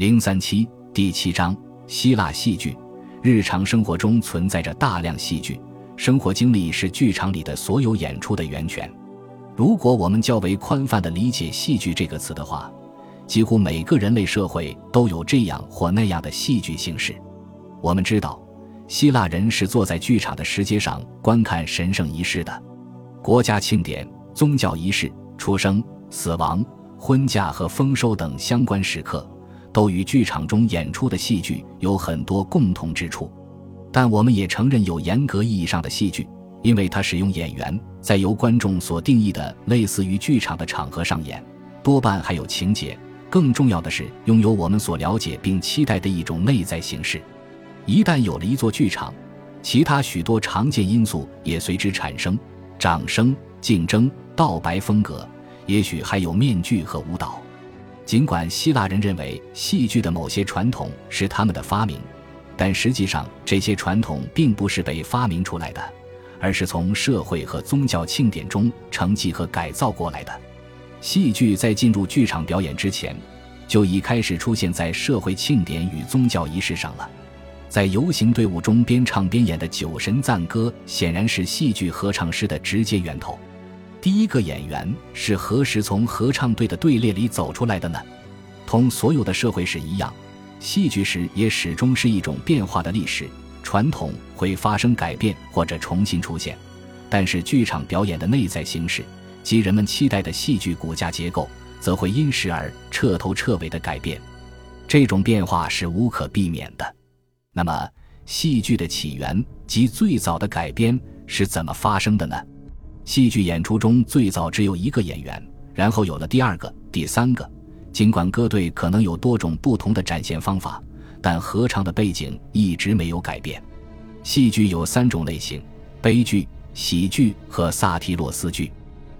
零三七第七章希腊戏剧。日常生活中存在着大量戏剧，生活经历是剧场里的所有演出的源泉。如果我们较为宽泛地理解“戏剧”这个词的话，几乎每个人类社会都有这样或那样的戏剧形式。我们知道，希腊人是坐在剧场的石阶上观看神圣仪式的，国家庆典、宗教仪式、出生、死亡、婚嫁和丰收等相关时刻。都与剧场中演出的戏剧有很多共同之处，但我们也承认有严格意义上的戏剧，因为它使用演员在由观众所定义的类似于剧场的场合上演，多半还有情节。更重要的是，拥有我们所了解并期待的一种内在形式。一旦有了一座剧场，其他许多常见因素也随之产生：掌声、竞争、道白风格，也许还有面具和舞蹈。尽管希腊人认为戏剧的某些传统是他们的发明，但实际上这些传统并不是被发明出来的，而是从社会和宗教庆典中承继和改造过来的。戏剧在进入剧场表演之前，就已开始出现在社会庆典与宗教仪式上了。在游行队伍中边唱边演的酒神赞歌，显然是戏剧合唱诗的直接源头。第一个演员是何时从合唱队的队列里走出来的呢？同所有的社会史一样，戏剧史也始终是一种变化的历史。传统会发生改变或者重新出现，但是剧场表演的内在形式及人们期待的戏剧骨架结构，则会因时而彻头彻尾的改变。这种变化是无可避免的。那么，戏剧的起源及最早的改编是怎么发生的呢？戏剧演出中最早只有一个演员，然后有了第二个、第三个。尽管歌队可能有多种不同的展现方法，但合唱的背景一直没有改变。戏剧有三种类型：悲剧、喜剧和萨提洛斯剧。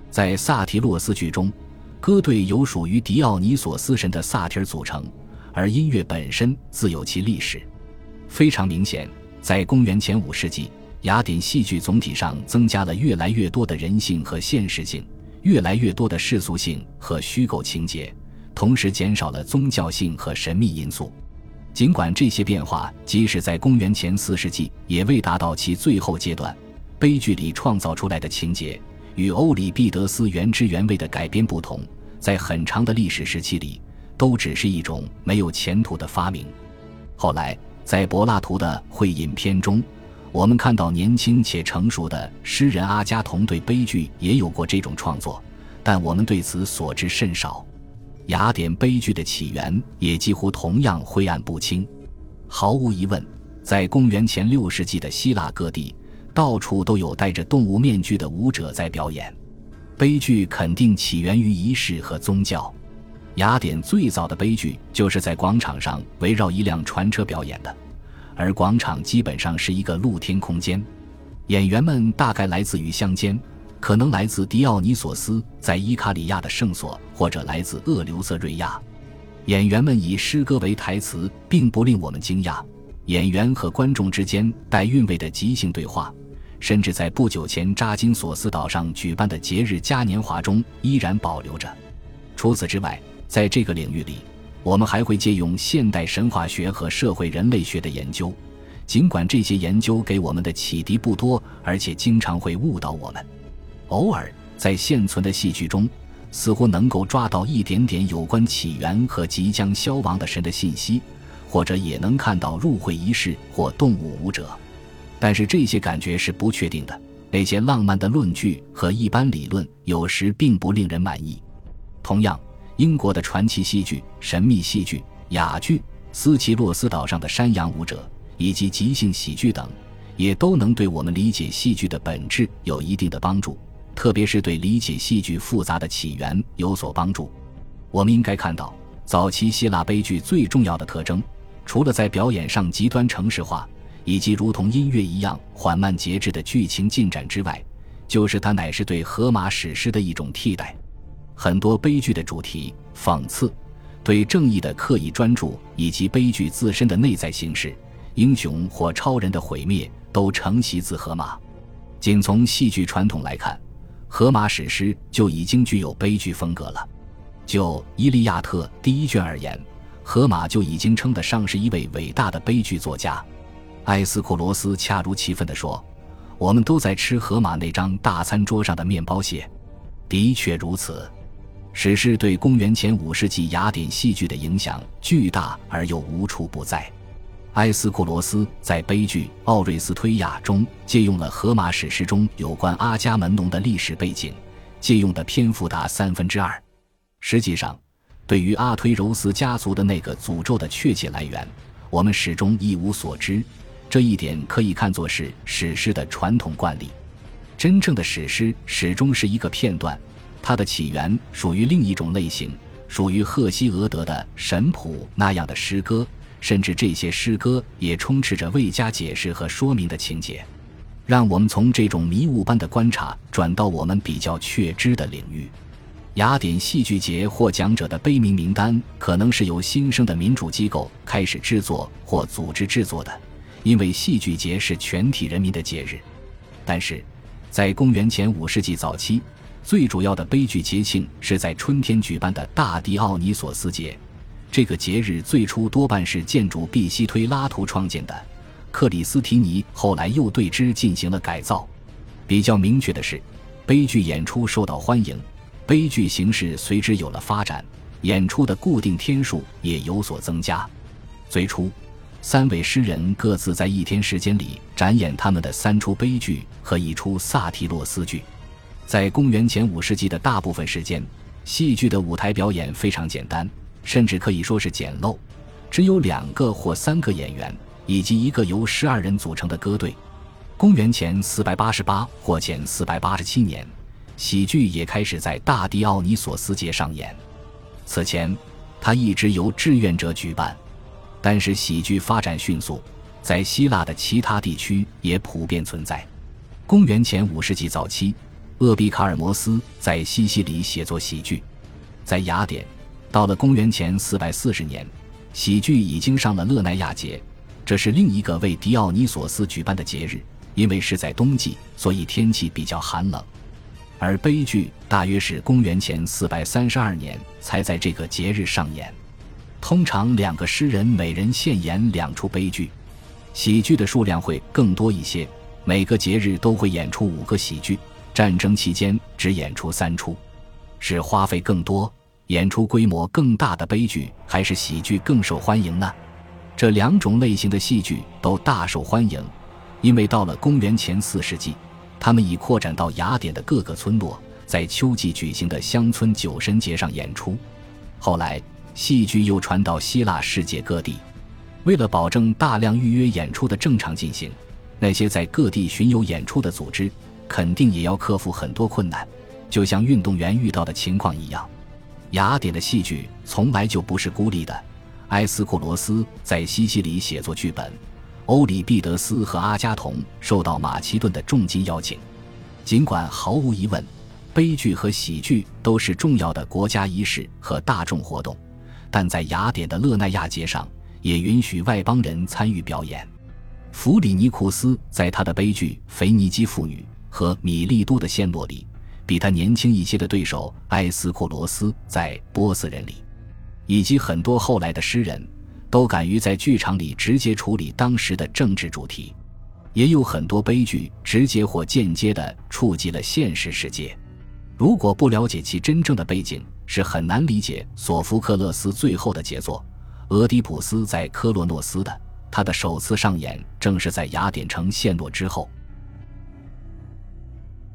在萨提洛斯剧中，歌队由属于狄奥尼索斯神的萨提尔组成，而音乐本身自有其历史。非常明显，在公元前五世纪。雅典戏剧总体上增加了越来越多的人性和现实性，越来越多的世俗性和虚构情节，同时减少了宗教性和神秘因素。尽管这些变化即使在公元前四世纪也未达到其最后阶段，悲剧里创造出来的情节与欧里庇得斯原汁原味的改编不同，在很长的历史时期里都只是一种没有前途的发明。后来，在柏拉图的《会饮篇》中。我们看到年轻且成熟的诗人阿加同对悲剧也有过这种创作，但我们对此所知甚少。雅典悲剧的起源也几乎同样晦暗不清。毫无疑问，在公元前六世纪的希腊各地，到处都有戴着动物面具的舞者在表演。悲剧肯定起源于仪式和宗教。雅典最早的悲剧就是在广场上围绕一辆船车表演的。而广场基本上是一个露天空间，演员们大概来自于乡间，可能来自迪奥尼索斯在伊卡里亚的圣所，或者来自厄留瑟瑞亚。演员们以诗歌为台词，并不令我们惊讶。演员和观众之间带韵味的即兴对话，甚至在不久前扎金索斯岛上举办的节日嘉年华中依然保留着。除此之外，在这个领域里。我们还会借用现代神话学和社会人类学的研究，尽管这些研究给我们的启迪不多，而且经常会误导我们。偶尔在现存的戏剧中，似乎能够抓到一点点有关起源和即将消亡的神的信息，或者也能看到入会仪式或动物舞者。但是这些感觉是不确定的。那些浪漫的论据和一般理论有时并不令人满意。同样。英国的传奇戏剧、神秘戏剧、哑剧、斯奇洛斯岛上的山羊舞者以及即兴喜剧等，也都能对我们理解戏剧的本质有一定的帮助，特别是对理解戏剧复杂的起源有所帮助。我们应该看到，早期希腊悲剧最重要的特征，除了在表演上极端城市化，以及如同音乐一样缓慢节制的剧情进展之外，就是它乃是对荷马史诗的一种替代。很多悲剧的主题，讽刺、对正义的刻意专注，以及悲剧自身的内在形式，英雄或超人的毁灭，都承袭自荷马。仅从戏剧传统来看，荷马史诗就已经具有悲剧风格了。就《伊利亚特》第一卷而言，荷马就已经称得上是一位伟大的悲剧作家。埃斯库罗斯恰如其分地说：“我们都在吃荷马那张大餐桌上的面包屑。”的确如此，史诗对公元前五世纪雅典戏剧的影响巨大而又无处不在。埃斯库罗斯在悲剧《奥瑞斯推亚》中借用了荷马史诗中有关阿伽门农的历史背景，借用的篇幅达三分之二。实际上，对于阿推柔斯家族的那个诅咒的确切来源，我们始终一无所知。这一点可以看作是史诗的传统惯例。真正的史诗始终是一个片段，它的起源属于另一种类型，属于赫西俄德的神谱那样的诗歌。甚至这些诗歌也充斥着未加解释和说明的情节，让我们从这种迷雾般的观察转到我们比较确知的领域。雅典戏剧节获奖者的悲鸣名单可能是由新生的民主机构开始制作或组织制作的，因为戏剧节是全体人民的节日。但是，在公元前五世纪早期，最主要的悲剧节庆是在春天举办的大迪奥尼索斯节。这个节日最初多半是建筑毕西推拉图创建的，克里斯提尼后来又对之进行了改造。比较明确的是，悲剧演出受到欢迎，悲剧形式随之有了发展，演出的固定天数也有所增加。最初，三位诗人各自在一天时间里展演他们的三出悲剧和一出萨提洛斯剧。在公元前五世纪的大部分时间，戏剧的舞台表演非常简单。甚至可以说是简陋，只有两个或三个演员，以及一个由十二人组成的歌队。公元前四百八十八或前四百八十七年，喜剧也开始在大迪奥尼索斯节上演。此前，它一直由志愿者举办，但是喜剧发展迅速，在希腊的其他地区也普遍存在。公元前五世纪早期，厄比卡尔摩斯在西西里写作喜剧，在雅典。到了公元前四百四十年，喜剧已经上了勒奈亚节，这是另一个为狄奥尼索斯举办的节日。因为是在冬季，所以天气比较寒冷。而悲剧大约是公元前四百三十二年才在这个节日上演。通常两个诗人每人献演两出悲剧，喜剧的数量会更多一些。每个节日都会演出五个喜剧，战争期间只演出三出，是花费更多。演出规模更大的悲剧还是喜剧更受欢迎呢？这两种类型的戏剧都大受欢迎，因为到了公元前四世纪，他们已扩展到雅典的各个村落，在秋季举行的乡村酒神节上演出。后来，戏剧又传到希腊世界各地。为了保证大量预约演出的正常进行，那些在各地巡游演出的组织肯定也要克服很多困难，就像运动员遇到的情况一样。雅典的戏剧从来就不是孤立的。埃斯库罗斯在西西里写作剧本，欧里庇得斯和阿加同受到马其顿的重金邀请。尽管毫无疑问，悲剧和喜剧都是重要的国家仪式和大众活动，但在雅典的勒奈亚节上，也允许外邦人参与表演。弗里尼库斯在他的悲剧《腓尼基妇女》和《米利都的陷落》里。比他年轻一些的对手埃斯库罗斯在《波斯人》里，以及很多后来的诗人，都敢于在剧场里直接处理当时的政治主题。也有很多悲剧直接或间接地触及了现实世界。如果不了解其真正的背景，是很难理解索福克勒斯最后的杰作《俄狄浦斯在科洛诺斯》的。他的首次上演正是在雅典城陷落之后。